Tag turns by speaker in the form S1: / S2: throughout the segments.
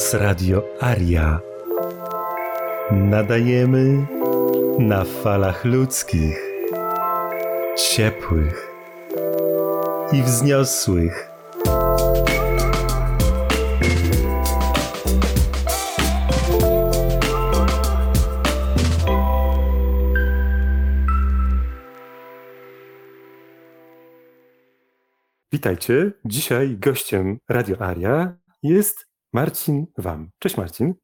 S1: nas Radio Aria. Nadajemy na falach ludzkich, ciepłych i wzniosłych. Witajcie. Dzisiaj gościem Radio Aria jest Marcin Wam. Cześć Marcin.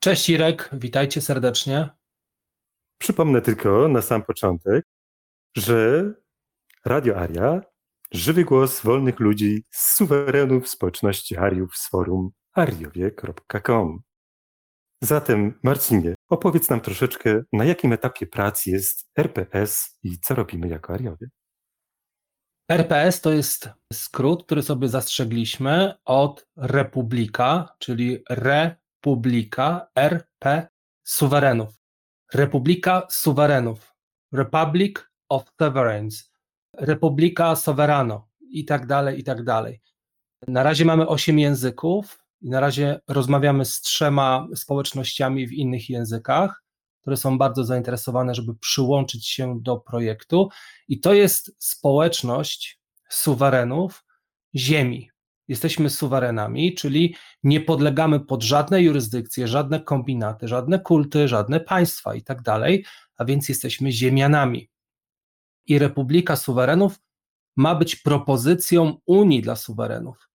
S2: Cześć Irek, witajcie serdecznie.
S1: Przypomnę tylko na sam początek, że Radio Aria, żywy głos wolnych ludzi z suwerenów społeczności Ariów z forum ariowie.com. Zatem Marcinie, opowiedz nam troszeczkę, na jakim etapie prac jest RPS i co robimy jako Ariowie.
S2: RPS to jest skrót, który sobie zastrzegliśmy od Republika, czyli Republika, RP suwerenów. Republika suwerenów. Republic of Sovereigns. Republika Soverano i tak dalej, i tak dalej. Na razie mamy osiem języków i na razie rozmawiamy z trzema społecznościami w innych językach które są bardzo zainteresowane, żeby przyłączyć się do projektu. I to jest społeczność suwerenów ziemi. Jesteśmy suwerenami, czyli nie podlegamy pod żadne jurysdykcje, żadne kombinaty, żadne kulty, żadne państwa i tak dalej, a więc jesteśmy ziemianami. I Republika Suwerenów ma być propozycją Unii dla suwerenów.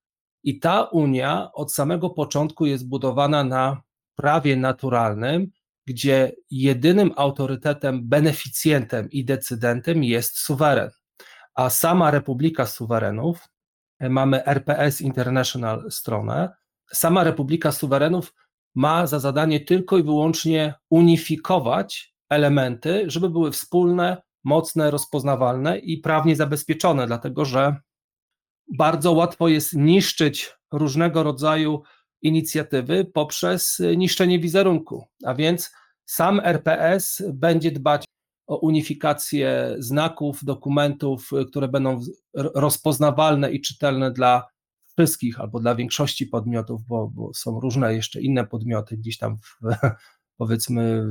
S2: I ta Unia od samego początku jest budowana na prawie naturalnym, gdzie jedynym autorytetem, beneficjentem i decydentem jest suweren. A sama Republika Suwerenów, e, mamy RPS International stronę, sama Republika Suwerenów ma za zadanie tylko i wyłącznie unifikować elementy, żeby były wspólne, mocne, rozpoznawalne i prawnie zabezpieczone, dlatego że bardzo łatwo jest niszczyć różnego rodzaju inicjatywy poprzez niszczenie wizerunku. A więc sam RPS będzie dbać o unifikację znaków, dokumentów, które będą rozpoznawalne i czytelne dla wszystkich albo dla większości podmiotów, bo, bo są różne jeszcze inne podmioty gdzieś tam w, powiedzmy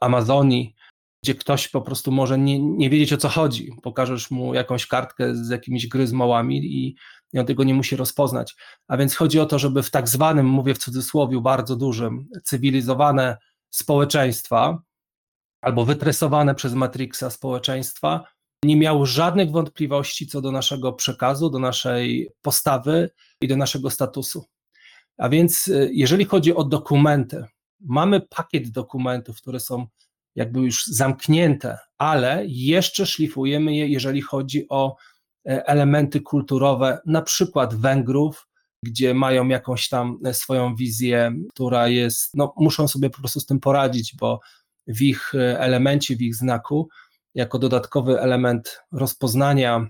S2: w Amazonii, gdzie ktoś po prostu może nie, nie wiedzieć o co chodzi. Pokażesz mu jakąś kartkę z jakimiś gryzmołami i, i on tego nie musi rozpoznać. A więc chodzi o to, żeby w tak zwanym, mówię w cudzysłowie, bardzo dużym, cywilizowane społeczeństwa albo wytresowane przez Matrixa społeczeństwa nie miało żadnych wątpliwości co do naszego przekazu, do naszej postawy i do naszego statusu. A więc, y, jeżeli chodzi o dokumenty, mamy pakiet dokumentów, które są jakby już zamknięte, ale jeszcze szlifujemy je, jeżeli chodzi o e, elementy kulturowe, na przykład Węgrów, gdzie mają jakąś tam e, swoją wizję, która jest, no muszą sobie po prostu z tym poradzić, bo w ich e, elemencie, w ich znaku, jako dodatkowy element rozpoznania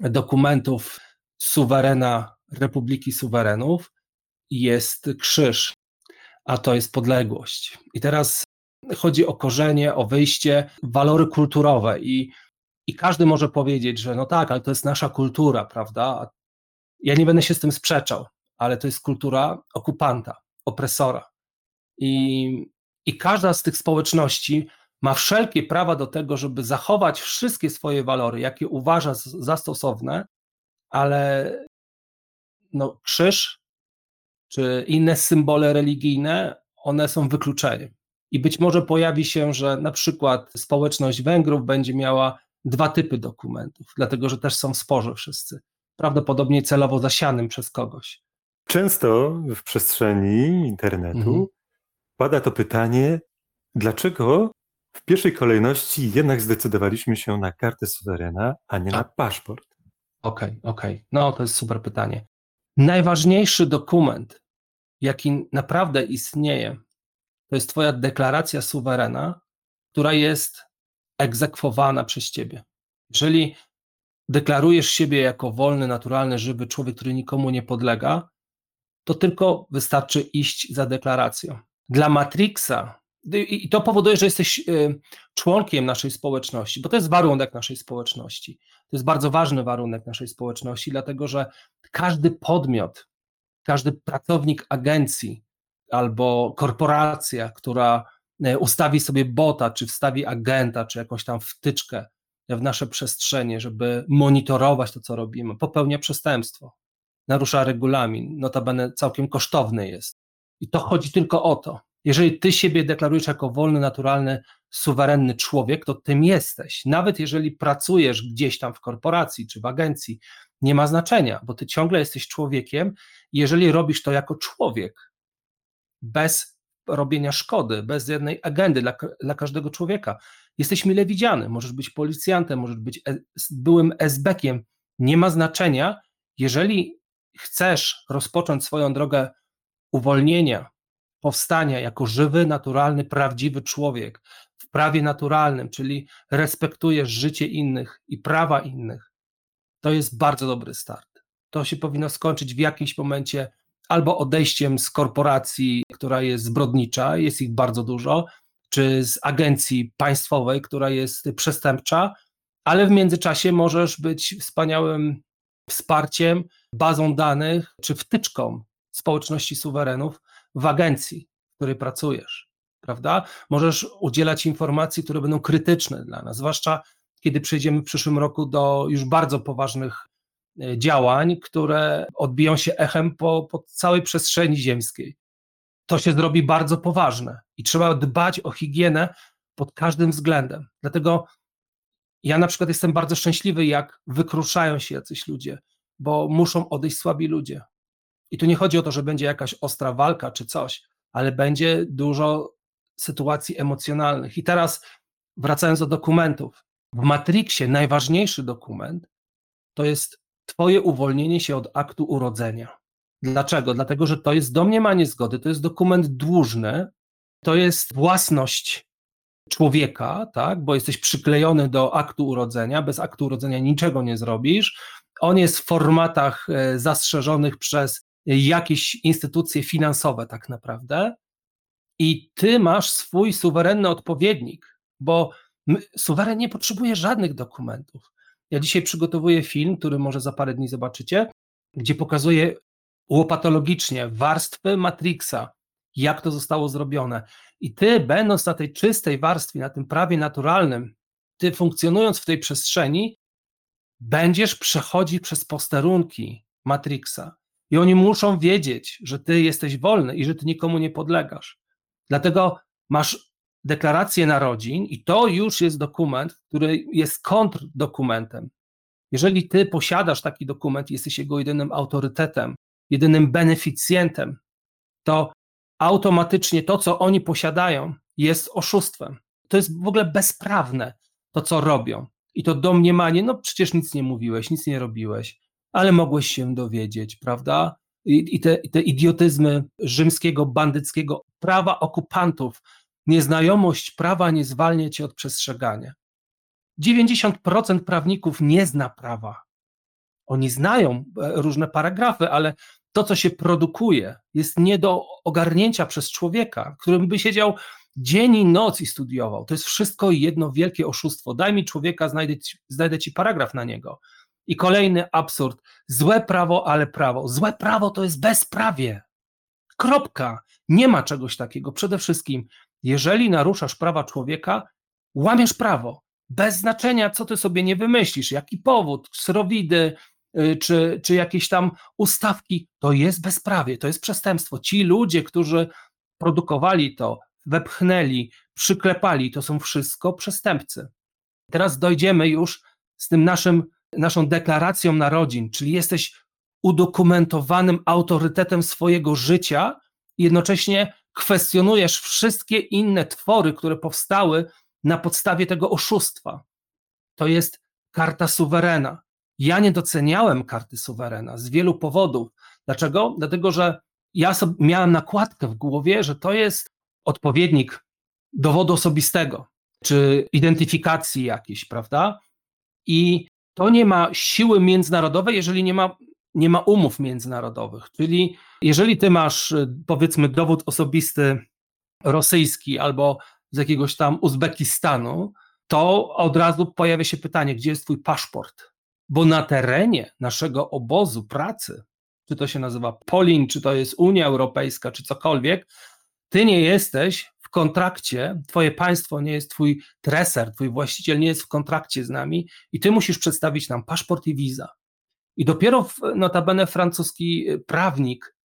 S2: dokumentów suwerena Republiki Suwerenów jest krzyż, a to jest podległość. I teraz chodzi o korzenie, o wyjście, walory kulturowe i, i każdy może powiedzieć, że no tak, ale to jest nasza kultura, prawda? Ja nie będę się z tym sprzeczał, ale to jest kultura okupanta, opresora. I, i każda z tych społeczności ma wszelkie prawa do tego, żeby zachować wszystkie swoje walory, jakie uważa za stosowne, ale no, krzyż czy inne symbole religijne, one są wykluczeniem. I być może pojawi się, że na przykład społeczność Węgrów będzie miała dwa typy dokumentów, dlatego że też są w sporze wszyscy prawdopodobnie celowo zasianym przez kogoś.
S1: Często w przestrzeni internetu mhm. pada to pytanie, dlaczego w pierwszej kolejności jednak zdecydowaliśmy się na kartę suwerena, a nie a. na paszport?
S2: Okej, okay, okej. Okay. No to jest super pytanie. Najważniejszy dokument, jaki naprawdę istnieje, to jest Twoja deklaracja suwerena, która jest egzekwowana przez Ciebie. Jeżeli deklarujesz siebie jako wolny, naturalny, żywy człowiek, który nikomu nie podlega, to tylko wystarczy iść za deklaracją. Dla Matrixa, i to powoduje, że jesteś y, członkiem naszej społeczności, bo to jest warunek naszej społeczności. To jest bardzo ważny warunek naszej społeczności, dlatego że każdy podmiot każdy pracownik agencji albo korporacja, która e, ustawi sobie bota, czy wstawi agenta, czy jakąś tam wtyczkę w nasze przestrzenie, żeby monitorować to, co robimy, popełnia przestępstwo, narusza regulamin, notabene całkiem kosztowny jest. I to chodzi tylko o to. Jeżeli ty siebie deklarujesz jako wolny, naturalny, suwerenny człowiek, to tym jesteś. Nawet jeżeli pracujesz gdzieś tam w korporacji czy w agencji, nie ma znaczenia, bo ty ciągle jesteś człowiekiem. Jeżeli robisz to jako człowiek, bez robienia szkody, bez jednej agendy dla, dla każdego człowieka, jesteś mile widziany. Możesz być policjantem, możesz być e, byłym esbekiem. Nie ma znaczenia, jeżeli chcesz rozpocząć swoją drogę uwolnienia, powstania jako żywy, naturalny, prawdziwy człowiek w prawie naturalnym, czyli respektujesz życie innych i prawa innych, to jest bardzo dobry start. To się powinno skończyć w jakimś momencie albo odejściem z korporacji, która jest zbrodnicza, jest ich bardzo dużo, czy z agencji państwowej, która jest przestępcza, ale w międzyczasie możesz być wspaniałym wsparciem, bazą danych czy wtyczką społeczności suwerenów w agencji, w której pracujesz, prawda? Możesz udzielać informacji, które będą krytyczne dla nas, zwłaszcza kiedy przejdziemy w przyszłym roku do już bardzo poważnych działań, które odbiją się echem po, po całej przestrzeni ziemskiej. To się zrobi bardzo poważne i trzeba dbać o higienę pod każdym względem. Dlatego ja na przykład jestem bardzo szczęśliwy, jak wykruszają się jacyś ludzie, bo muszą odejść słabi ludzie. I tu nie chodzi o to, że będzie jakaś ostra walka czy coś, ale będzie dużo sytuacji emocjonalnych. I teraz wracając do dokumentów. W Matrixie najważniejszy dokument to jest Twoje uwolnienie się od aktu urodzenia. Dlaczego? Dlatego, że to jest domniemanie zgody, to jest dokument dłużny, to jest własność człowieka, tak? bo jesteś przyklejony do aktu urodzenia, bez aktu urodzenia niczego nie zrobisz. On jest w formatach e, zastrzeżonych przez jakieś instytucje finansowe, tak naprawdę, i ty masz swój suwerenny odpowiednik, bo suweren nie potrzebuje żadnych dokumentów. Ja dzisiaj przygotowuję film, który może za parę dni zobaczycie, gdzie pokazuję łopatologicznie warstwy Matrixa, jak to zostało zrobione. I ty, będąc na tej czystej warstwie, na tym prawie naturalnym, ty funkcjonując w tej przestrzeni, będziesz przechodzić przez posterunki Matrixa. I oni muszą wiedzieć, że ty jesteś wolny i że ty nikomu nie podlegasz. Dlatego masz deklarację narodzin i to już jest dokument, który jest kontrdokumentem. Jeżeli ty posiadasz taki dokument, jesteś jego jedynym autorytetem, jedynym beneficjentem, to automatycznie to, co oni posiadają, jest oszustwem. To jest w ogóle bezprawne, to co robią. I to domniemanie, no przecież nic nie mówiłeś, nic nie robiłeś, ale mogłeś się dowiedzieć, prawda? I, i, te, i te idiotyzmy rzymskiego, bandyckiego prawa okupantów, nieznajomość prawa nie zwalnia cię od przestrzegania. 90% prawników nie zna prawa. Oni znają e, różne paragrafy, ale to, co się produkuje, jest nie do ogarnięcia przez człowieka, którym by siedział dzień i noc i studiował. To jest wszystko jedno wielkie oszustwo. Daj mi człowieka, znajdę ci, znajdę ci paragraf na niego. I kolejny absurd. Złe prawo, ale prawo. Złe prawo to jest bezprawie. Kropka. Nie ma czegoś takiego. Przede wszystkim, jeżeli naruszasz prawa człowieka, łamiesz prawo. Bez znaczenia, co ty sobie nie wymyślisz, jaki powód, srowidy, y, czy, czy jakieś tam ustawki, to jest bezprawie, to jest przestępstwo. Ci ludzie, którzy produkowali to, wepchnęli, przyklepali, to są wszystko przestępcy. Teraz dojdziemy już z tym naszym naszą deklaracją narodzin, czyli jesteś udokumentowanym autorytetem swojego życia, jednocześnie kwestionujesz wszystkie inne twory, które powstały na podstawie tego oszustwa. To jest karta suwerena. Ja nie doceniałem karty suwerena z wielu powodów. Dlaczego? Dlatego, że ja sobie miałem nakładkę w głowie, że to jest odpowiednik dowodu osobistego, czy identyfikacji jakiejś, prawda? I to nie ma siły międzynarodowej, jeżeli nie ma, nie ma umów międzynarodowych. Czyli jeżeli ty masz, y, powiedzmy, dowód osobisty rosyjski albo z jakiegoś tam Uzbekistanu, to od razu pojawia się pytanie, gdzie jest twój paszport? Bo na terenie naszego obozu pracy czy to się nazywa Polin, czy to jest Unia Europejska, czy cokolwiek, ty nie jesteś w kontrakcie, twoje państwo nie jest twój treser, twój właściciel nie jest w kontrakcie z nami i ty musisz przedstawić nam paszport i wiza. I dopiero notabene francuski prawnik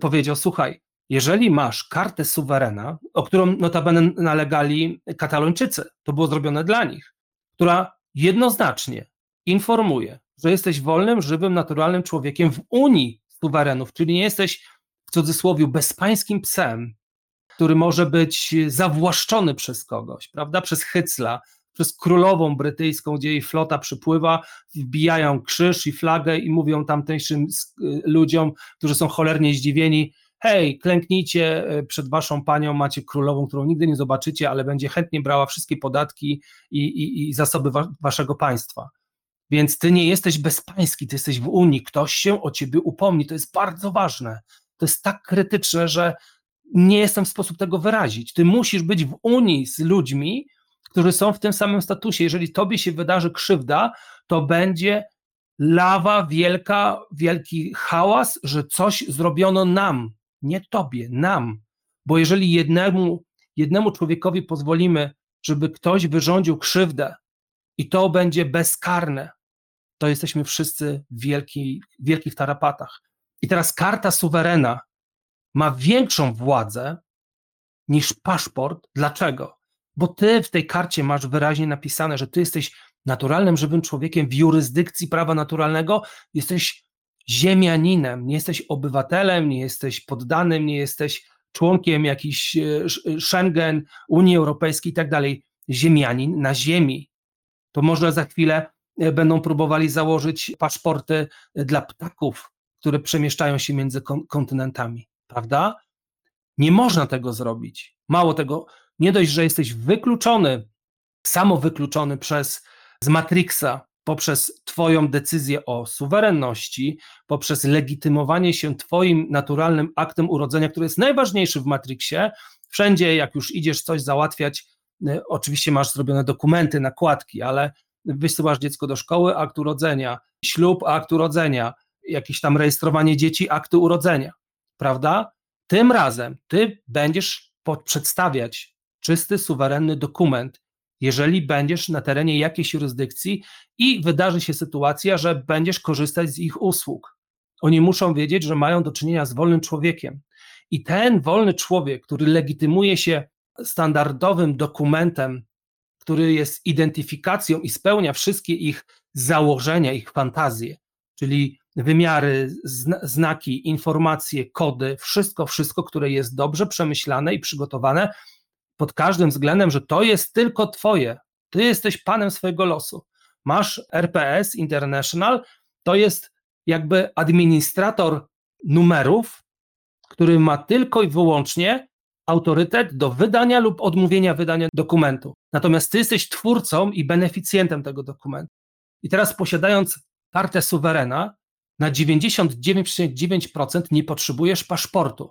S2: powiedział, słuchaj, jeżeli masz kartę suwerena, o którą notabene nalegali Katalończycy, to było zrobione dla nich, która jednoznacznie informuje, że jesteś wolnym, żywym, naturalnym człowiekiem w Unii suwerenów, czyli nie jesteś w cudzysłowie bezpańskim psem, który może być zawłaszczony przez kogoś, prawda, przez Hycla, przez królową brytyjską, gdzie jej flota przypływa, wbijają krzyż i flagę i mówią tamtejszym ludziom, którzy są cholernie zdziwieni, hej, klęknijcie e, przed waszą panią, macie królową, którą nigdy nie zobaczycie, ale będzie chętnie brała wszystkie podatki i, i, i zasoby wa waszego państwa. Więc ty nie jesteś bezpański, ty jesteś w Unii, ktoś się o ciebie upomni, to jest bardzo ważne. To jest tak krytyczne, że nie jestem w sposób tego wyrazić. Ty musisz być w Unii z ludźmi, którzy są w tym samym statusie. Jeżeli tobie się wydarzy krzywda, to będzie lawa wielka, wielki hałas, że coś zrobiono nam, nie tobie, nam. Bo jeżeli jednemu, jednemu człowiekowi pozwolimy, żeby ktoś wyrządził krzywdę i to będzie bezkarne, to jesteśmy wszyscy w wielki, wielkich tarapatach. I teraz karta suwerena ma większą władzę niż paszport. Dlaczego? Bo ty w tej karcie masz wyraźnie napisane, że ty jesteś naturalnym, żywym człowiekiem w jurysdykcji prawa naturalnego, jesteś ziemianinem, nie jesteś obywatelem, nie jesteś poddanym, nie jesteś członkiem jakiś e, Schengen, Unii Europejskiej i tak dalej. Ziemianin na ziemi. To można za chwilę e, będą próbowali założyć paszporty e, dla ptaków, które przemieszczają się między kontynentami, prawda? Nie można tego zrobić. Mało tego, nie dość, że jesteś wykluczony, samo wykluczony przez z Matrixa poprzez Twoją decyzję o suwerenności, poprzez legitymowanie się Twoim naturalnym aktem urodzenia, który jest najważniejszy w Matrixie. Wszędzie, jak już idziesz coś załatwiać, y, oczywiście masz zrobione dokumenty, nakładki, ale wysyłasz dziecko do szkoły, akt urodzenia, ślub, akt urodzenia, jakieś tam rejestrowanie dzieci, aktu urodzenia, prawda? Tym razem ty będziesz przedstawiać czysty, suwerenny dokument, jeżeli będziesz na terenie jakiejś jurysdykcji i wydarzy się sytuacja, że będziesz korzystać z ich usług. Oni muszą wiedzieć, że mają do czynienia z wolnym człowiekiem. I ten wolny człowiek, który legitymuje się standardowym dokumentem, który jest identyfikacją i spełnia wszystkie ich założenia, ich fantazje, czyli wymiary, znaki, informacje, kody, wszystko, wszystko, które jest dobrze przemyślane i przygotowane, pod każdym względem, że to jest tylko Twoje. Ty jesteś panem swojego losu. Masz RPS International, to jest jakby administrator numerów, który ma tylko i wyłącznie autorytet do wydania lub odmówienia wydania dokumentu. Natomiast ty jesteś twórcą i beneficjentem tego dokumentu. I teraz posiadając kartę suwerena, na 99,9% nie potrzebujesz paszportu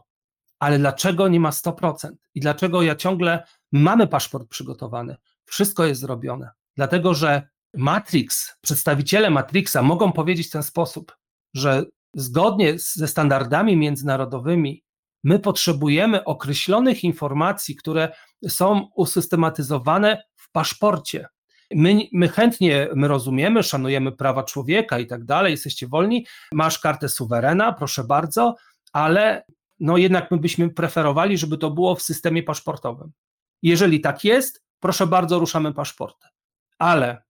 S2: ale dlaczego nie ma 100%? I dlaczego ja ciągle mamy paszport przygotowany? Wszystko jest zrobione. Dlatego, że Matrix, przedstawiciele Matrixa mogą powiedzieć w ten sposób, że zgodnie ze standardami międzynarodowymi my potrzebujemy określonych informacji, które są usystematyzowane w paszporcie. My, my chętnie, my rozumiemy, szanujemy prawa człowieka i tak dalej, jesteście wolni, masz kartę suwerena, proszę bardzo, ale no jednak my byśmy preferowali, żeby to było w systemie paszportowym. Jeżeli tak jest, proszę bardzo, ruszamy paszporty. Ale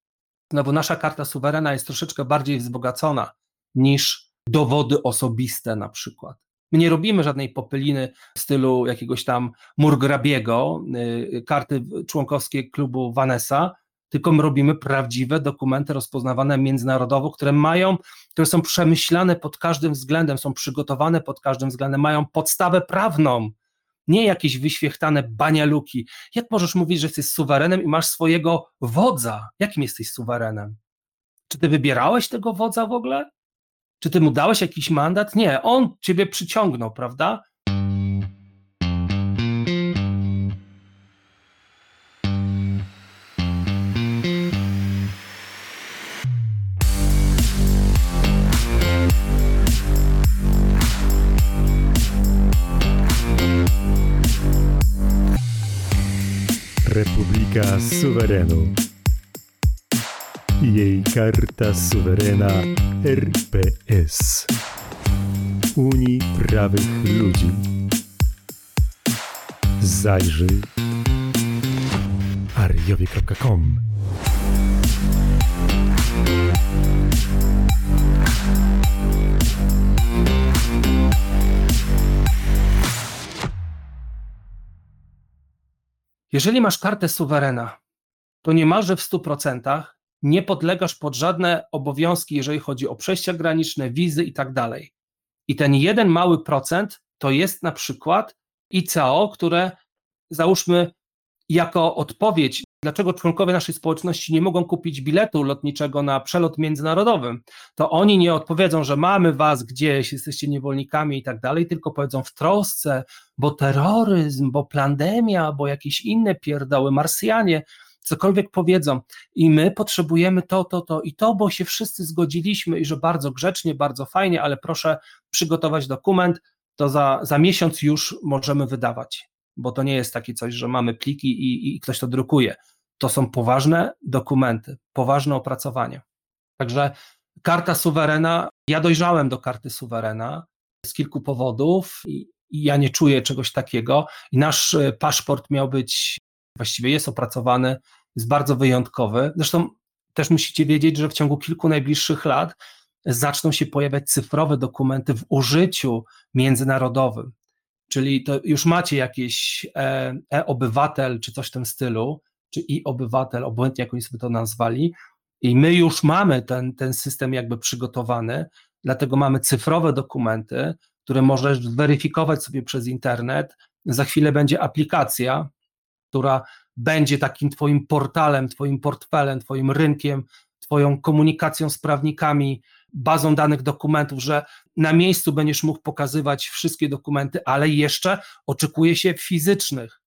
S2: znowu nasza karta suwerena jest troszeczkę bardziej wzbogacona niż dowody osobiste na przykład. My nie robimy żadnej popyliny w stylu jakiegoś tam Murgrabiego, y, karty członkowskie klubu Vanessa, tylko my robimy prawdziwe dokumenty rozpoznawane międzynarodowo, które mają, które są przemyślane pod każdym względem, są przygotowane pod każdym względem, mają podstawę prawną, nie jakieś wyświechtane banialuki. Jak możesz mówić, że jesteś suwerenem i masz swojego wodza? Jakim jesteś suwerenem? Czy ty wybierałeś tego wodza w ogóle? Czy ty mu dałeś jakiś mandat? Nie, on ciebie przyciągnął, prawda?
S1: Republika Suwerenu. Jej karta suwerena RPS. Unii Prawych Ludzi. Zajrzyj ariowie.com
S2: Jeżeli masz kartę suwerena, to niemalże w 100% nie podlegasz pod żadne obowiązki, jeżeli chodzi o przejścia graniczne, wizy i tak dalej. I ten jeden mały procent to jest na przykład ICO, które załóżmy jako odpowiedź, dlaczego członkowie naszej społeczności nie mogą kupić biletu lotniczego na przelot międzynarodowy, to oni nie odpowiedzą, że mamy was gdzieś, jesteście niewolnikami i tak dalej, tylko powiedzą w trosce, bo terroryzm, bo pandemia, bo jakieś inne pierdoły, Marsjanie, cokolwiek powiedzą. I my potrzebujemy to, to, to. I to, bo się wszyscy zgodziliśmy i że bardzo grzecznie, bardzo fajnie, ale proszę przygotować dokument, to za, za miesiąc już możemy wydawać, bo to nie jest takie coś, że mamy pliki i, i ktoś to drukuje. To są poważne dokumenty, poważne opracowania. Także karta suwerena, ja dojrzałem do karty suwerena z kilku powodów i, i ja nie czuję czegoś takiego i nasz e, paszport miał być właściwie jest opracowany, jest bardzo wyjątkowy. Zresztą też musicie wiedzieć, że w ciągu kilku najbliższych lat zaczną się pojawiać cyfrowe dokumenty w użyciu międzynarodowym. Czyli to już macie jakieś e, e-obywatel czy coś w tym stylu, czy i-obywatel, obłędnie jak oni sobie to nazwali, i my już mamy ten, ten system jakby przygotowany, dlatego mamy cyfrowe dokumenty, które możesz weryfikować sobie przez internet. Za chwilę będzie aplikacja, która będzie takim Twoim portalem, Twoim portfelem, Twoim rynkiem, Twoją komunikacją z prawnikami, bazą danych dokumentów, że na miejscu będziesz mógł pokazywać wszystkie dokumenty, ale jeszcze oczekuje się fizycznych,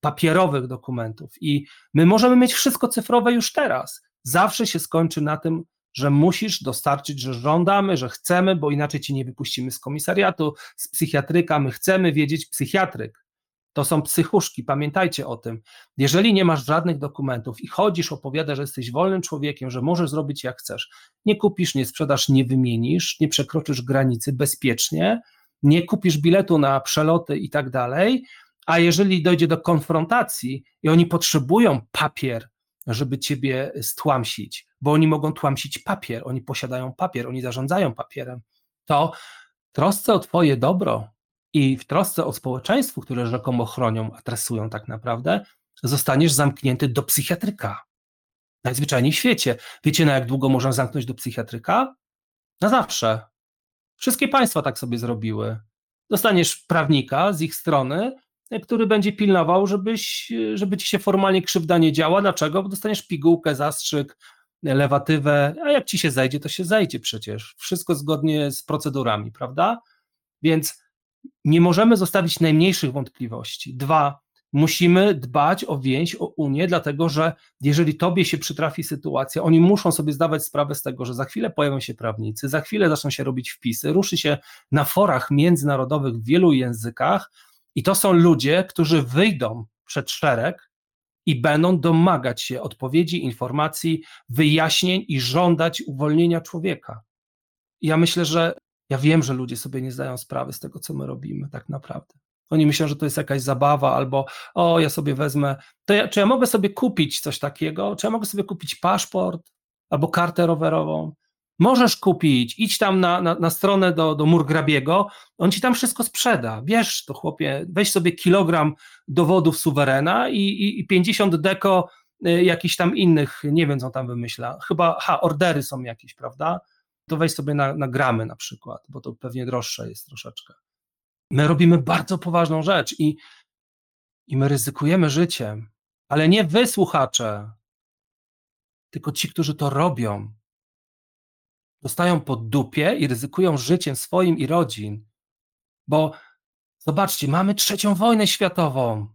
S2: papierowych dokumentów. I my możemy mieć wszystko cyfrowe już teraz. Zawsze się skończy na tym, że musisz dostarczyć, że żądamy, że chcemy, bo inaczej cię nie wypuścimy z komisariatu, z psychiatryka. My chcemy wiedzieć psychiatryk. To są psychuszki, pamiętajcie o tym. Jeżeli nie masz żadnych dokumentów i chodzisz, opowiadasz, że jesteś wolnym człowiekiem, że możesz zrobić jak chcesz, nie kupisz, nie sprzedasz, nie wymienisz, nie przekroczysz granicy bezpiecznie, nie kupisz biletu na przeloty i tak dalej, a jeżeli dojdzie do konfrontacji i oni potrzebują papier, żeby ciebie stłamsić, bo oni mogą tłamsić papier, oni posiadają papier, oni zarządzają papierem, to trosce o twoje dobro, i w trosce o społeczeństwo, które rzekomo chronią, adresują tak naprawdę, zostaniesz zamknięty do psychiatryka. Najzwyczajniej w świecie. Wiecie, na jak długo można zamknąć do psychiatryka? Na zawsze. Wszystkie państwa tak sobie zrobiły. Dostaniesz prawnika z ich strony, który będzie pilnował, żebyś, żeby ci się formalnie krzywda nie działa. Dlaczego? Bo dostaniesz pigułkę, zastrzyk, lewatywę, a jak ci się zejdzie, to się zejdzie przecież. Wszystko zgodnie z procedurami, prawda? Więc nie możemy zostawić najmniejszych wątpliwości. Dwa, musimy dbać o więź, o Unię, dlatego że jeżeli tobie się przytrafi sytuacja, oni muszą sobie zdawać sprawę z tego, że za chwilę pojawią się prawnicy, za chwilę zaczną się robić wpisy, ruszy się na forach międzynarodowych w wielu językach i to są ludzie, którzy wyjdą przed szereg i będą domagać się odpowiedzi, informacji, wyjaśnień i żądać uwolnienia człowieka. Ja myślę, że ja wiem, że ludzie sobie nie zdają sprawy z tego, co my robimy tak naprawdę. Oni myślą, że to jest jakaś zabawa, albo o, ja sobie wezmę. Ja, czy ja mogę sobie kupić coś takiego? Czy ja mogę sobie kupić paszport albo kartę rowerową? Możesz kupić, idź tam na, na, na stronę do, do Murgrabiego, on ci tam wszystko sprzeda. Bierz to, chłopie, weź sobie kilogram dowodów suwerena i, i, i 50 deko y, jakichś tam innych, nie wiem, co tam wymyśla. Chyba, ha, ordery są jakieś, prawda? to weź sobie na, na gramy na przykład, bo to pewnie droższe jest troszeczkę. My robimy bardzo poważną rzecz i, i my ryzykujemy życiem, ale nie wy, słuchacze, tylko ci, którzy to robią. Dostają po dupie i ryzykują życiem swoim i rodzin. Bo zobaczcie, mamy trzecią wojnę światową.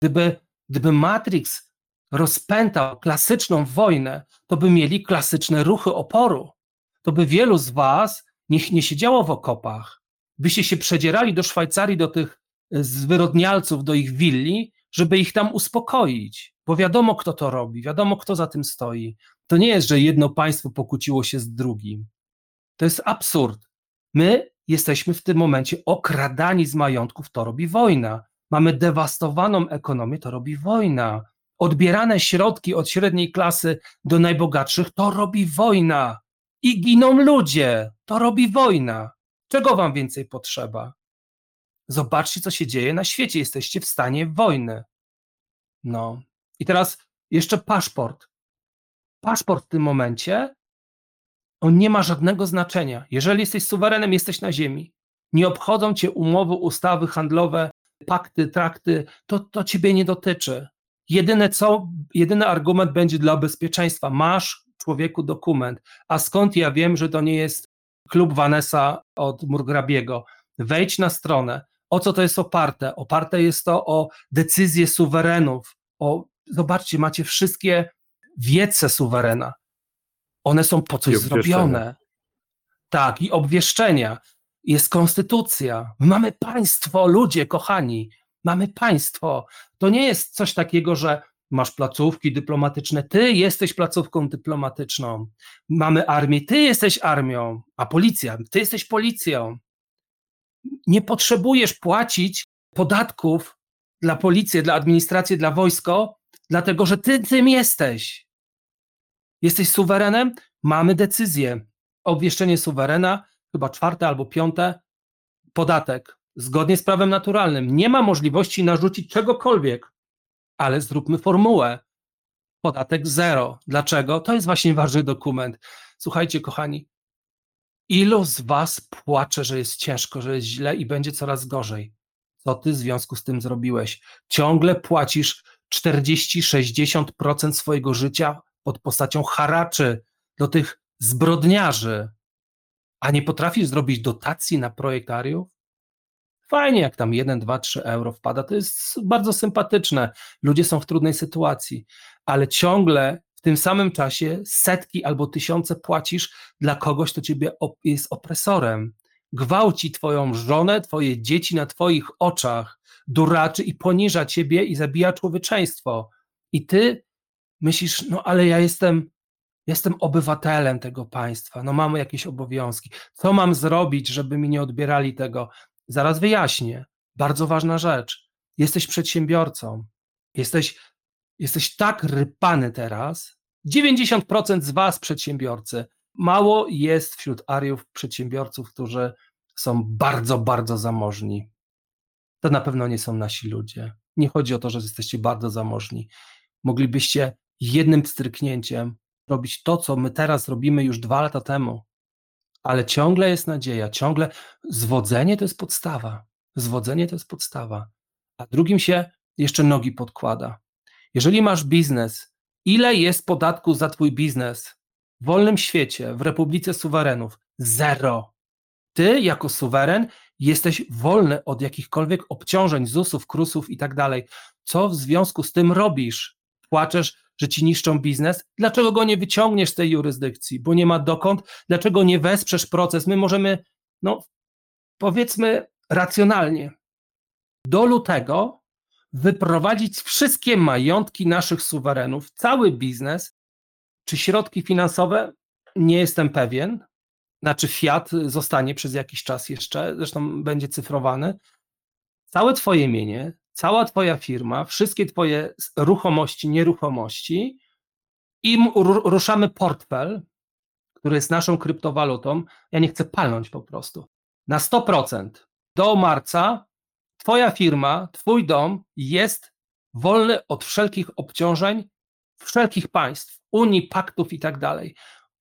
S2: Gdyby, gdyby Matrix rozpętał klasyczną wojnę, to by mieli klasyczne ruchy oporu to by wielu z was nie, nie siedziało w okopach, byście się przedzierali do Szwajcarii, do tych e, zwyrodnialców, do ich willi, żeby ich tam uspokoić, bo wiadomo, kto to robi, wiadomo, kto za tym stoi. To nie jest, że jedno państwo pokłóciło się z drugim. To jest absurd. My jesteśmy w tym momencie okradani z majątków, to robi wojna. Mamy dewastowaną ekonomię, to robi wojna. Odbierane środki od średniej klasy do najbogatszych, to robi wojna. I giną ludzie, to robi wojna. Czego wam więcej potrzeba? Zobaczcie, co się dzieje na świecie. Jesteście w stanie wojny. No. I teraz jeszcze paszport. Paszport w tym momencie, on nie ma żadnego znaczenia. Jeżeli jesteś suwerenem, jesteś na ziemi. Nie obchodzą cię umowy, ustawy handlowe, pakty, trakty. To, to ciebie nie dotyczy. Jedyne co, jedyny argument będzie dla bezpieczeństwa. Masz człowieku dokument. A skąd ja wiem, że to nie jest klub Vanessa od Murgrabiego? Wejdź na stronę. O co to jest oparte? Oparte jest to o decyzje suwerenów. O, zobaczcie, macie wszystkie wiece suwerena. One są po coś zrobione. Tak, i obwieszczenia. Jest konstytucja. Mamy państwo, ludzie kochani. Mamy państwo. To nie jest coś takiego, że masz placówki dyplomatyczne, ty jesteś placówką dyplomatyczną. Mamy armię, ty jesteś armią, a policja, ty jesteś policją. Nie potrzebujesz płacić podatków dla policji, dla administracji, dla wojsko, dlatego że ty tym jesteś. Jesteś suwerenem? Mamy decyzję. Obwieszczenie suwerena, chyba czwarte albo piąte, podatek zgodnie z prawem naturalnym. Nie ma możliwości narzucić czegokolwiek, ale zróbmy formułę. Podatek zero. Dlaczego? To jest właśnie ważny dokument. Słuchajcie, kochani, ilu z Was płacze, że jest ciężko, że jest źle i będzie coraz gorzej? Co Ty w związku z tym zrobiłeś? Ciągle płacisz 40-60% swojego życia pod postacią haraczy do tych zbrodniarzy, a nie potrafisz zrobić dotacji na projektariów? Fajnie, jak tam 1, 2, 3 euro wpada, to jest bardzo sympatyczne. Ludzie są w trudnej sytuacji, ale ciągle w tym samym czasie setki albo tysiące płacisz dla kogoś, kto ciebie jest opresorem. Gwałci twoją żonę, twoje dzieci na twoich oczach, duraczy i poniża ciebie i zabija człowieczeństwo. I ty myślisz, no ale ja jestem, jestem obywatelem tego państwa, no mamy jakieś obowiązki. Co mam zrobić, żeby mi nie odbierali tego? Zaraz wyjaśnię. Bardzo ważna rzecz. Jesteś przedsiębiorcą. Jesteś, jesteś tak rypany teraz. 90% z Was przedsiębiorcy. Mało jest wśród Ariów przedsiębiorców, którzy są bardzo, bardzo zamożni. To na pewno nie są nasi ludzie. Nie chodzi o to, że jesteście bardzo zamożni. Moglibyście jednym stryknięciem robić to, co my teraz robimy już dwa lata temu ale ciągle jest nadzieja, ciągle zwodzenie to jest podstawa. Zwodzenie to jest podstawa. A drugim się jeszcze nogi podkłada. Jeżeli masz biznes, ile jest podatku za twój biznes w wolnym świecie, w Republice Suwerenów? Zero. Ty jako suweren jesteś wolny od jakichkolwiek obciążeń, ZUS-ów, KRUS-ów i tak dalej. Co w związku z tym robisz? Płaczesz że ci niszczą biznes, dlaczego go nie wyciągniesz z tej jurysdykcji, bo nie ma dokąd, dlaczego nie wesprzesz proces? My możemy, no powiedzmy racjonalnie, do lutego wyprowadzić wszystkie majątki naszych suwerenów, cały biznes, czy środki finansowe, nie jestem pewien, znaczy Fiat zostanie przez jakiś czas jeszcze, zresztą będzie cyfrowany, całe twoje mienie, cała Twoja firma, wszystkie Twoje ruchomości, nieruchomości i ruszamy portfel, który jest naszą kryptowalutą. Ja nie chcę palnąć po prostu. Na 100% do marca Twoja firma, Twój dom jest wolny od wszelkich obciążeń wszelkich państw, Unii, paktów i tak dalej.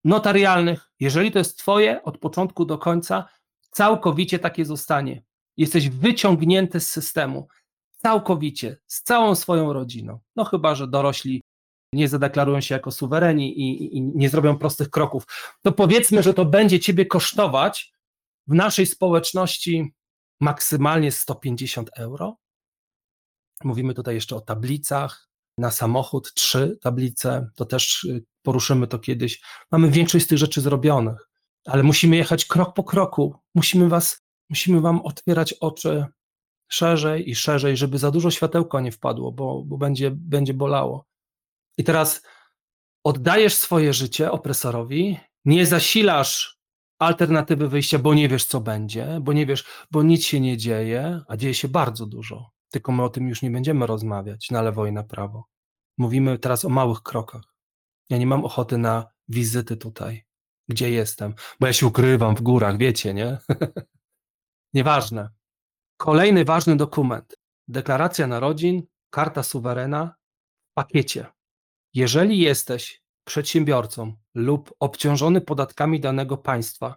S2: Notarialnych, jeżeli to jest Twoje od początku do końca, całkowicie takie zostanie. Jesteś wyciągnięty z systemu całkowicie, z całą swoją rodziną. No chyba, że dorośli nie zadeklarują się jako suwereni i, i, nie zrobią prostych kroków. To powiedzmy, że to będzie ciebie kosztować w naszej społeczności maksymalnie 150 euro. Mówimy tutaj jeszcze o tablicach, na samochód trzy tablice, to też y, poruszymy to kiedyś. Mamy większość z tych rzeczy zrobionych, ale musimy jechać krok po kroku. Musimy was, musimy wam otwierać oczy szerzej i szerzej, żeby za dużo światełko nie wpadło, bo, bo będzie, będzie bolało. I teraz oddajesz swoje życie opresorowi, nie zasilasz alternatywy wyjścia, bo nie wiesz, co będzie, bo nie wiesz, bo nic się nie dzieje, a dzieje się bardzo dużo. Tylko my o tym już nie będziemy rozmawiać na lewo i na prawo. Mówimy teraz o małych krokach. Ja nie mam ochoty na wizyty tutaj, gdzie jestem, bo ja się ukrywam w górach, wiecie, nie? Nieważne. Kolejny ważny dokument. Deklaracja narodzin, karta suwerena w pakiecie. Jeżeli jesteś przedsiębiorcą lub obciążony podatkami danego państwa,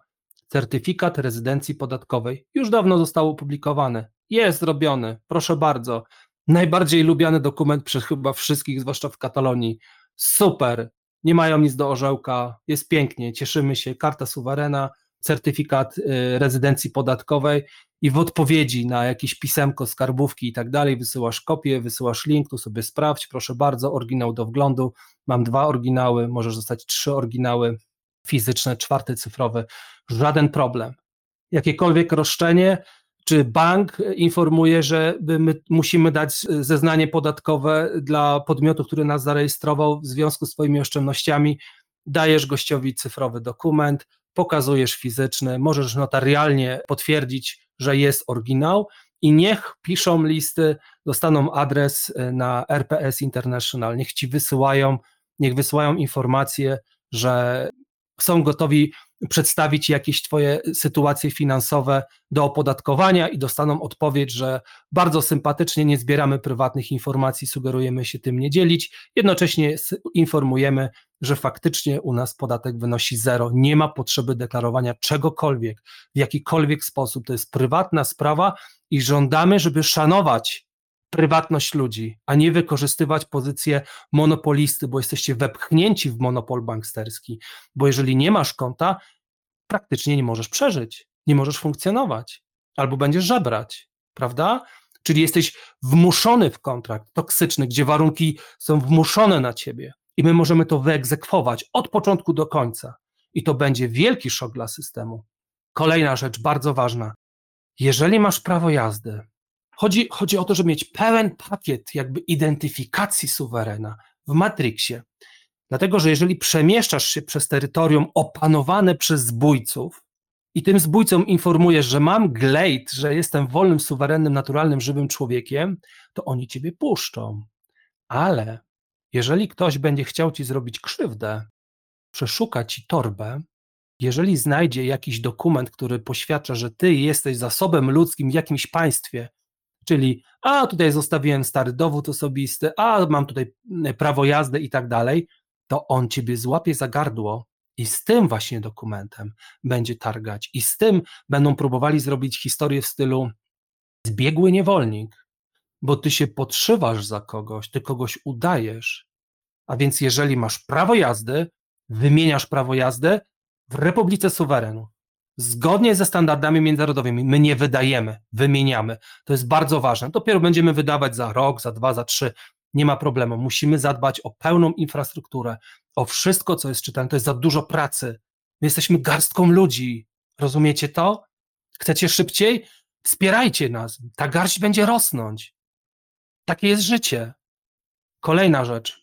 S2: certyfikat rezydencji podatkowej już dawno został opublikowany. Jest zrobiony, proszę bardzo. Najbardziej lubiany dokument przez chyba wszystkich, zwłaszcza w Katalonii. Super, nie mają nic do orzełka, jest pięknie, cieszymy się, karta suwerena, certyfikat y, rezydencji podatkowej i w odpowiedzi na jakieś pisemko, skarbówki i tak dalej wysyłasz kopię, wysyłasz link, tu sobie sprawdź, proszę bardzo, oryginał do wglądu, mam dwa oryginały, możesz dostać trzy oryginały fizyczne, czwarty cyfrowy, żaden problem. Jakiekolwiek roszczenie, czy bank informuje, że my musimy dać zeznanie podatkowe dla podmiotu, który nas zarejestrował w związku z Twoimi oszczędnościami, dajesz gościowi cyfrowy dokument, pokazujesz fizyczny, możesz notarialnie potwierdzić, że jest oryginał i niech piszą listy, dostaną adres y, na RPS International, niech ci wysyłają, niech wysyłają informacje, że są gotowi przedstawić jakieś Twoje sytuacje finansowe do opodatkowania i dostaną odpowiedź, że bardzo sympatycznie nie zbieramy prywatnych informacji, sugerujemy się tym nie dzielić. Jednocześnie informujemy, że faktycznie u nas podatek wynosi zero. Nie ma potrzeby deklarowania czegokolwiek, w jakikolwiek sposób. To jest prywatna sprawa i żądamy, żeby szanować prywatność ludzi, a nie wykorzystywać pozycję monopolisty, bo jesteście wepchnięci w monopol banksterski, bo jeżeli nie masz konta, praktycznie nie możesz przeżyć, nie możesz funkcjonować, albo będziesz żebrać, prawda? Czyli jesteś wmuszony w kontrakt toksyczny, gdzie warunki są wmuszone na ciebie i my możemy to wyegzekwować od początku do końca. I to będzie wielki szok dla systemu. Kolejna rzecz bardzo ważna. Jeżeli masz prawo jazdy, Chodzi, chodzi o to, żeby mieć pełen pakiet jakby identyfikacji suwerena w Matrixie. Dlatego, że jeżeli przemieszczasz się przez terytorium opanowane przez zbójców i tym zbójcom informujesz, że mam glejt, że jestem wolnym, suwerennym, naturalnym, żywym człowiekiem, to oni ciebie puszczą. Ale jeżeli ktoś będzie chciał ci zrobić krzywdę, przeszuka ci torbę, jeżeli znajdzie jakiś dokument, który poświadcza, że ty jesteś zasobem ludzkim w jakimś państwie, czyli a tutaj zostawiłem stary dowód osobisty, a mam tutaj mm, prawo jazdy i tak dalej, to on ciebie złapie za gardło i z tym właśnie dokumentem będzie targać i z tym będą próbowali zrobić historię w stylu zbiegły niewolnik, bo ty się podszywasz za kogoś, ty kogoś udajesz, a więc jeżeli masz prawo jazdy, wymieniasz prawo jazdy w Republice Suwerenu, zgodnie ze standardami międzynarodowymi. My nie wydajemy, wymieniamy. To jest bardzo ważne. Dopiero będziemy wydawać za rok, za dwa, za trzy. Nie ma problemu. Musimy zadbać o pełną infrastrukturę, o wszystko, co jest czytane. To jest za dużo pracy. My jesteśmy garstką ludzi. Rozumiecie to? Chcecie szybciej? Wspierajcie nas. Ta garść będzie rosnąć. Takie jest życie. Kolejna rzecz.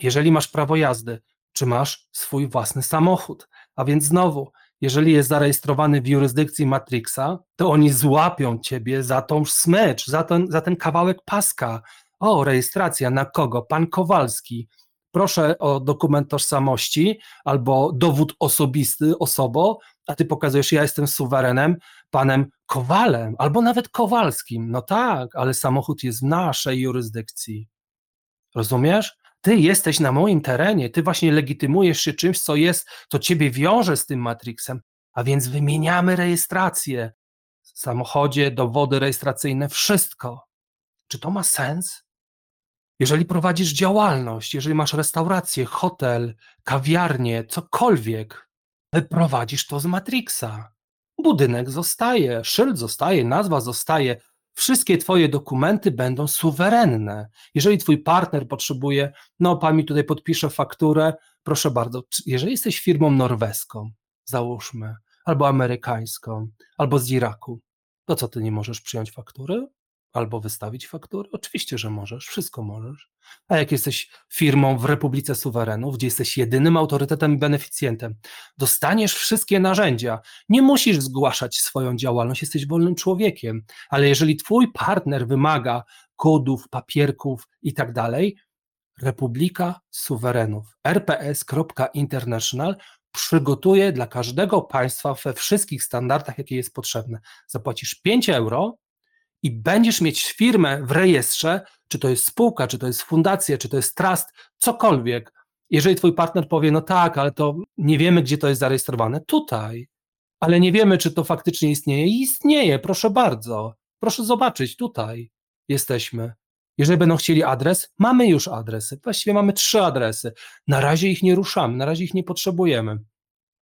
S2: Jeżeli masz prawo jazdy, czy masz swój własny samochód? A więc znowu, jeżeli jest zarejestrowany w jurysdykcji Matrixa, to oni złapią ciebie za tą smycz, za ten, za ten kawałek paska. O, rejestracja na kogo? Pan Kowalski. Proszę o dokument tożsamości albo dowód osobisty, osobo, a ty pokazujesz, ja jestem suwerenem, panem Kowalem, albo nawet Kowalskim. No tak, ale samochód jest w naszej jurysdykcji. Rozumiesz? Ty jesteś na moim terenie, ty właśnie legitymujesz się czymś, co jest, co ciebie wiąże z tym Matrixem, a więc wymieniamy rejestrację w samochodzie, dowody rejestracyjne, wszystko. Czy to ma sens? Jeżeli prowadzisz działalność, jeżeli masz restaurację, hotel, kawiarnię, cokolwiek, wyprowadzisz to z Matrixa. Budynek zostaje, szyld zostaje, nazwa zostaje, wszystkie Twoje dokumenty będą suwerenne. Jeżeli Twój partner potrzebuje, no pan mi tutaj podpisze fakturę, proszę bardzo, jeżeli jesteś firmą norweską, załóżmy, albo amerykańską, albo z Iraku, to co Ty nie możesz przyjąć faktury? Albo wystawić fakturę? Oczywiście, że możesz, wszystko możesz. A jak jesteś firmą w Republice Suwerenów, gdzie jesteś jedynym autorytetem i beneficjentem, dostaniesz wszystkie narzędzia. Nie musisz zgłaszać swoją działalność, jesteś wolnym człowiekiem, ale jeżeli twój partner wymaga kodów, papierków i tak dalej, Republika Suwerenów, rps.international przygotuje dla każdego państwa we wszystkich standardach, jakie jest potrzebne. Zapłacisz 5 euro i będziesz mieć firmę w rejestrze, czy to jest spółka, czy to jest fundacja, czy to jest trust, cokolwiek. Jeżeli twój partner powie, no tak, ale to nie wiemy, gdzie to jest zarejestrowane, tutaj, ale nie wiemy, czy to faktycznie istnieje. Istnieje, proszę bardzo. Proszę zobaczyć, tutaj jesteśmy. Jeżeli będą chcieli adres, mamy już adresy. Właściwie mamy trzy adresy. Na razie ich nie ruszamy, na razie ich nie potrzebujemy.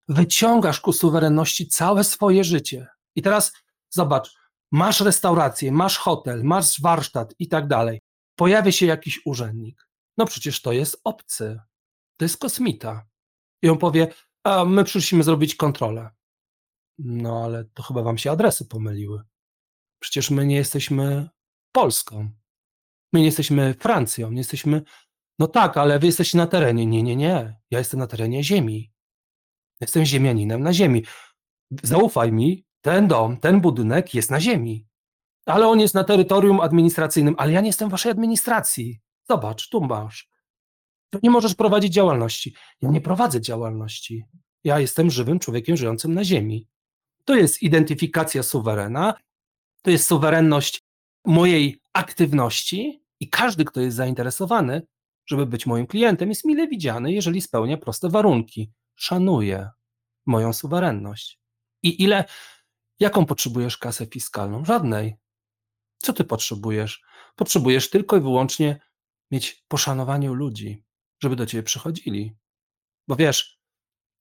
S2: Wyciągasz ku suwerenności całe swoje życie. I teraz zobacz, masz restaurację, masz hotel, masz warsztat i tak dalej. Pojawia się jakiś urzędnik. No przecież to jest obcy. To jest kosmita. I on powie, a my przyszliśmy zrobić kontrolę. No ale to chyba wam się adresy pomyliły. Przecież my nie jesteśmy Polską. My nie jesteśmy Francją, nie jesteśmy. No tak, ale wy jesteście na terenie. Nie, nie, nie. Ja jestem na terenie Ziemi. Jestem ziemianinem na Ziemi. Zaufaj mi, ten dom, ten budynek jest na Ziemi. Ale on jest na terytorium administracyjnym, ale ja nie jestem waszej administracji. Zobacz, tu masz. Nie możesz prowadzić działalności. Ja nie prowadzę działalności. Ja jestem żywym człowiekiem żyjącym na Ziemi. To jest identyfikacja suwerena, to jest suwerenność mojej aktywności i każdy, kto jest zainteresowany, żeby być moim klientem, jest mile widziany, jeżeli spełnia proste warunki. Szanuje moją suwerenność. I ile, jaką potrzebujesz kasę fiskalną? Żadnej. Co ty potrzebujesz? Potrzebujesz tylko i wyłącznie mieć poszanowanie u ludzi, żeby do ciebie przychodzili. Bo wiesz,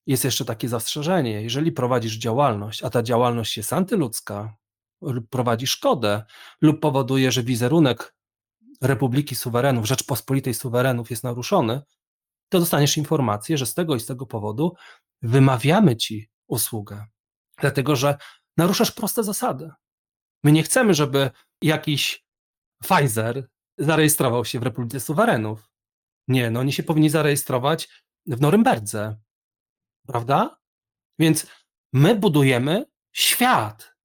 S2: jest jeszcze takie zastrzeżenie, jeżeli prowadzisz działalność, a ta działalność jest antyludzka, prowadzi szkodę lub powoduje, że wizerunek Republiki Suwerenów, Rzeczpospolitej Suwerenów jest naruszony, to dostaniesz informację, że z tego i z tego powodu wymawiamy ci usługę. Dlatego, że naruszasz proste zasady. My nie chcemy, żeby jakiś Pfizer zarejestrował się w Republice Suwerenów. Nie, no oni się powinni zarejestrować w Norymberdze. Prawda? Więc my budujemy świat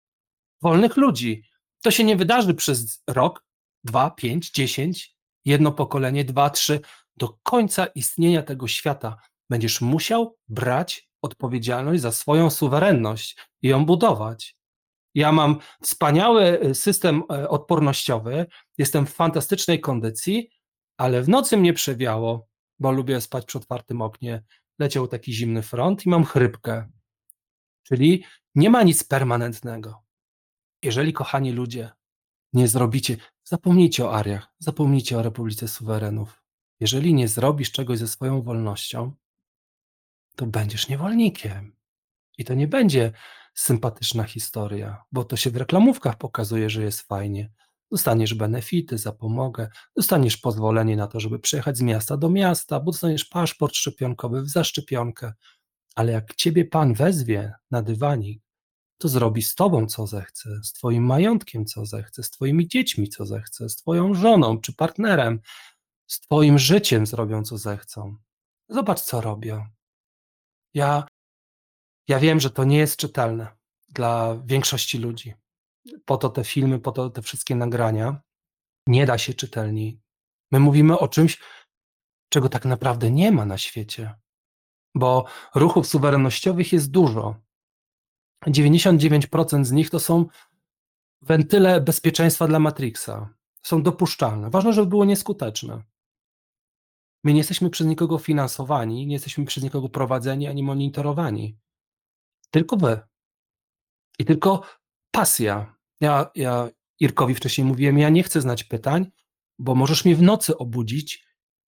S2: wolnych ludzi. To się nie wydarzy przez rok, dwa, pięć, dziesięć, jedno pokolenie, dwa, trzy. Do końca istnienia tego świata będziesz musiał brać odpowiedzialność za swoją suwerenność i ją budować. Ja mam wspaniały y, system e, odpornościowy, jestem w fantastycznej kondycji, ale w nocy mnie przewiało, bo lubię spać przy otwartym oknie. Leciał taki zimny front i mam chrypkę. Czyli nie ma nic permanentnego. Jeżeli, kochani ludzie, nie zrobicie, zapomnijcie o Ariach, zapomnijcie o Republice Suwerenów. Jeżeli nie zrobisz czegoś ze swoją wolnością, to będziesz niewolnikiem. I to nie będzie sympatyczna historia, bo to się w reklamówkach pokazuje, że jest fajnie. Dostaniesz benefity, zapomogę, dostaniesz pozwolenie na to, żeby przejechać z miasta do miasta, bo dostaniesz paszport szczepionkowy w zaszczepionkę. Ale jak ciebie pan wezwie na dywanik, to zrobi z tobą, co zechce, z twoim majątkiem, co zechce, z twoimi dziećmi, co zechce, z twoją żoną czy partnerem, z twoim życiem zrobią, co zechcą. Zobacz, co robią. Ja, ja wiem, że to nie jest czytelne dla większości ludzi. Po to te filmy, po to te wszystkie nagrania. Nie da się czytelniej. My mówimy o czymś, czego tak naprawdę nie ma na świecie, bo ruchów suwerennościowych jest dużo. 99% z nich to są wentyle bezpieczeństwa dla Matrixa. Są dopuszczalne. Ważne, żeby było nieskuteczne. My nie jesteśmy przez nikogo finansowani, nie jesteśmy przez nikogo prowadzeni ani monitorowani. Tylko wy. I tylko pasja. Ja, ja Irkowi wcześniej mówiłem, ja nie chcę znać pytań, bo możesz mnie w nocy obudzić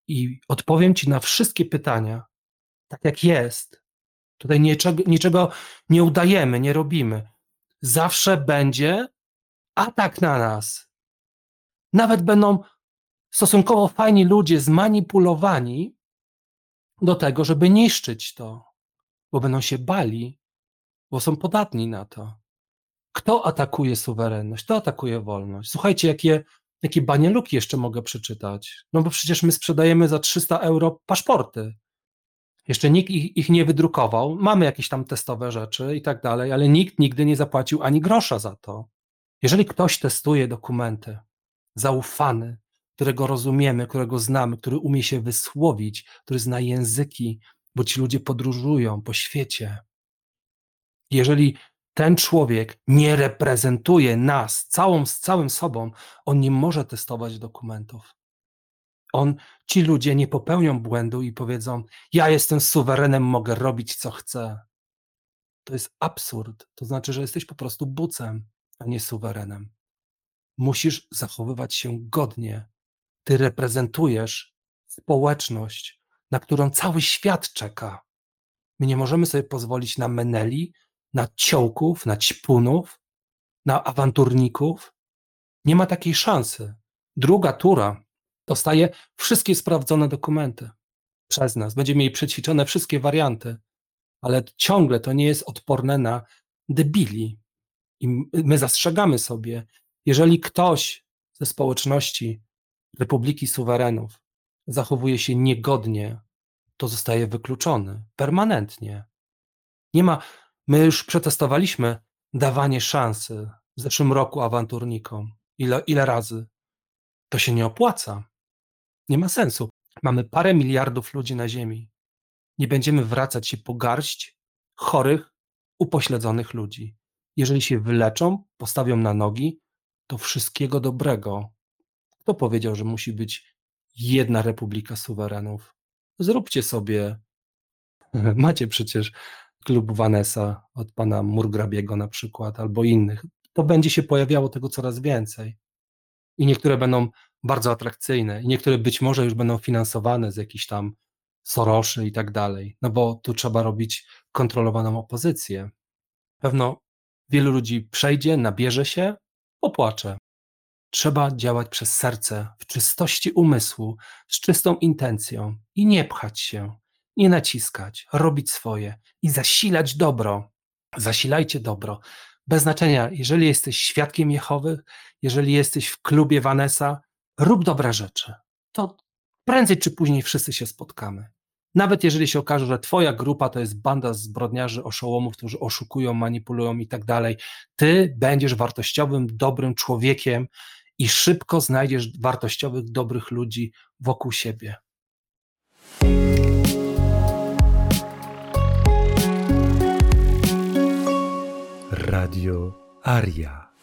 S2: i odpowiem ci na wszystkie pytania, tak jak jest, Tutaj niczego, niczego nie udajemy, nie robimy. Zawsze będzie atak na nas. Nawet będą stosunkowo fajni ludzie zmanipulowani do tego, żeby niszczyć to, bo będą się bali, bo są podatni na to. Kto atakuje suwerenność? Kto atakuje wolność? Słuchajcie, jakie, jakie banieluki jeszcze mogę przeczytać. No bo przecież my sprzedajemy za 300 euro paszporty. Jeszcze nikt ich, ich, nie wydrukował. Mamy jakieś tam testowe rzeczy i tak dalej, ale nikt nigdy nie zapłacił ani grosza za to. Jeżeli ktoś testuje dokumenty, zaufany, którego rozumiemy, którego znamy, który umie się wysłowić, który zna języki, bo ci ludzie podróżują po świecie. Jeżeli ten człowiek nie reprezentuje nas całą, z całym sobą, on nie może testować dokumentów. On, ci ludzie nie popełnią błędu i powiedzą: Ja jestem suwerenem, mogę robić co chcę. To jest absurd. To znaczy, że jesteś po prostu bucem, a nie suwerenem. Musisz zachowywać się godnie. Ty reprezentujesz społeczność, na którą cały świat czeka. My nie możemy sobie pozwolić na meneli, na ciołków, na ćpunów, na awanturników. Nie ma takiej szansy. Druga tura dostaje wszystkie sprawdzone dokumenty przez nas. Będziemy mieli przećwiczone wszystkie warianty, ale ciągle to nie jest odporne na debili. I my zastrzegamy sobie, jeżeli ktoś ze społeczności Republiki Suwerenów zachowuje się niegodnie, to zostaje wykluczony permanentnie. Nie ma, my już przetestowaliśmy dawanie szansy w zeszłym roku awanturnikom. Ile, ile razy? To się nie opłaca. Nie ma sensu. Mamy parę miliardów ludzi na Ziemi. Nie będziemy wracać się po garść chorych, upośledzonych ludzi. Jeżeli się wyleczą, postawią na nogi, to wszystkiego dobrego. Kto powiedział, że musi być jedna republika suwerenów? Zróbcie sobie. Macie przecież klub Vanessa od pana Murgrabiego na przykład, albo innych. To będzie się pojawiało tego coraz więcej. I niektóre będą bardzo atrakcyjne, i niektóre być może już będą finansowane z jakichś tam Soroszy i tak dalej, no bo tu trzeba robić kontrolowaną opozycję. Pewno wielu ludzi przejdzie, nabierze się, popłacze. Trzeba działać przez serce, w czystości umysłu, z czystą intencją i nie pchać się, nie naciskać, robić swoje i zasilać dobro. Zasilajcie dobro. Bez znaczenia, jeżeli jesteś świadkiem Jehowy, jeżeli jesteś w klubie Vanessa, rób dobre rzeczy. To prędzej czy później wszyscy się spotkamy. Nawet jeżeli się okaże, że twoja grupa to jest banda zbrodniarzy, oszołomów, którzy oszukują, manipulują i tak dalej, ty będziesz wartościowym, dobrym człowiekiem i szybko znajdziesz wartościowych, dobrych ludzi wokół siebie.
S1: Radio Aria.